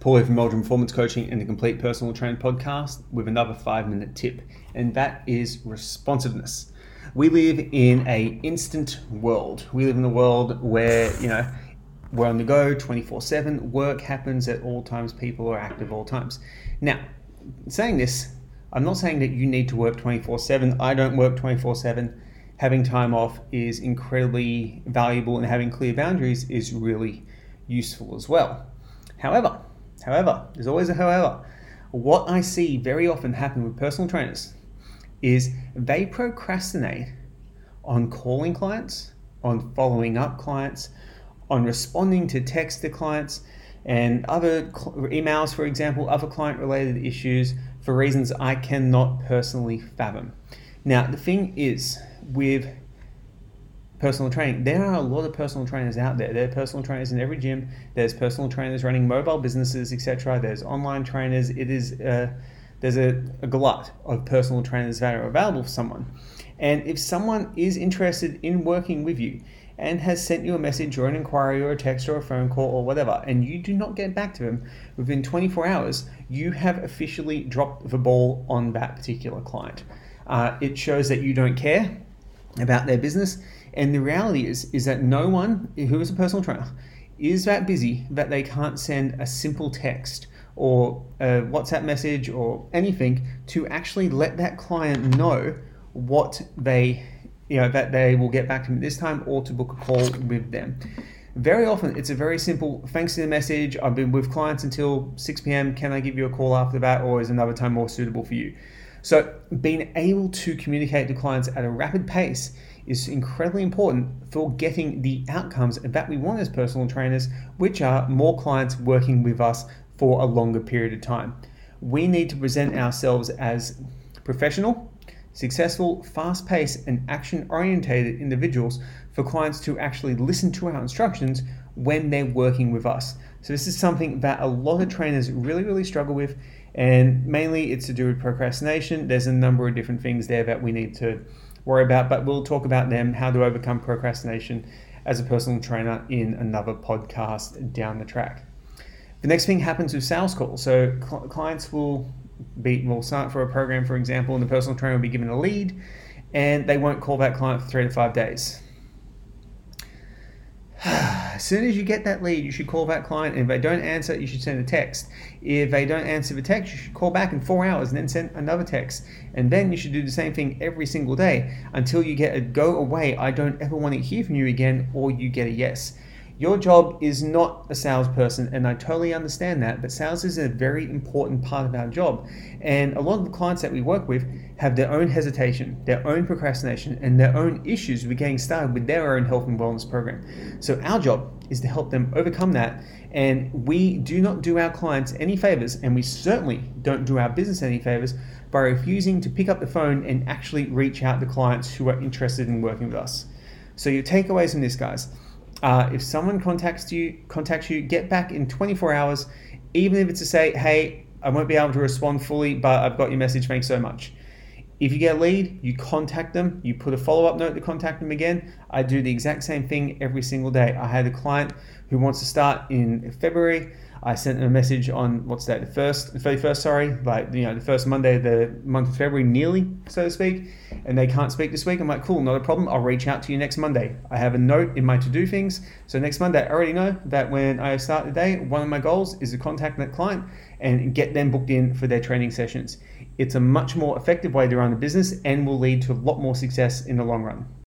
Paul here from Meldrum Performance Coaching and the Complete Personal Trainer podcast with another five minute tip, and that is responsiveness. We live in a instant world. We live in a world where, you know, we're on the go 24 7. Work happens at all times. People are active all times. Now, saying this, I'm not saying that you need to work 24 7. I don't work 24 7. Having time off is incredibly valuable, and having clear boundaries is really useful as well. However, however, there's always a however. What I see very often happen with personal trainers is they procrastinate on calling clients, on following up clients, on responding to text to clients and other emails, for example, other client related issues for reasons I cannot personally fathom. Now, the thing is, with personal training. There are a lot of personal trainers out there. There are personal trainers in every gym. There's personal trainers running mobile businesses, etc. There's online trainers. It is uh, there's a, a glut of personal trainers that are available for someone. And if someone is interested in working with you and has sent you a message or an inquiry or a text or a phone call or whatever, and you do not get back to them within 24 hours, you have officially dropped the ball on that particular client. Uh, it shows that you don't care about their business and the reality is, is that no one who is a personal trainer is that busy that they can't send a simple text or a WhatsApp message or anything to actually let that client know what they, you know, that they will get back to me this time or to book a call with them. Very often, it's a very simple thanks to the message. I've been with clients until 6 p.m. Can I give you a call after that, or is another time more suitable for you? So, being able to communicate to clients at a rapid pace is incredibly important for getting the outcomes that we want as personal trainers, which are more clients working with us for a longer period of time. We need to present ourselves as professional, successful, fast paced, and action orientated individuals for clients to actually listen to our instructions when they're working with us. So, this is something that a lot of trainers really, really struggle with, and mainly it's to do with procrastination. There's a number of different things there that we need to worry about, but we'll talk about them, how to overcome procrastination as a personal trainer in another podcast down the track. The next thing happens with sales calls. So cl- clients will be will sign up for a program, for example, and the personal trainer will be given a lead, and they won't call that client for three to five days. as soon as you get that lead, you should call that client. And if they don't answer, you should send a text. If they don't answer the text, you should call back in four hours and then send another text. And then you should do the same thing every single day until you get a go away. I don't ever want to hear from you again, or you get a yes. Your job is not a salesperson, and I totally understand that, but sales is a very important part of our job. And a lot of the clients that we work with have their own hesitation, their own procrastination, and their own issues with getting started with their own health and wellness program. So, our job is to help them overcome that. And we do not do our clients any favors, and we certainly don't do our business any favors by refusing to pick up the phone and actually reach out to clients who are interested in working with us. So, your takeaways from this, guys uh, if someone contacts you, contacts you, get back in 24 hours, even if it's to say, "Hey, I won't be able to respond fully, but I've got your message. Thanks so much." If you get a lead, you contact them. You put a follow-up note to contact them again. I do the exact same thing every single day. I had a client who wants to start in February. I sent them a message on what's that, the first, the 31st, sorry, like, you know, the first Monday of the month of February, nearly, so to speak, and they can't speak this week. I'm like, cool, not a problem. I'll reach out to you next Monday. I have a note in my to do things. So next Monday, I already know that when I start the day, one of my goals is to contact that client and get them booked in for their training sessions. It's a much more effective way to run a business and will lead to a lot more success in the long run.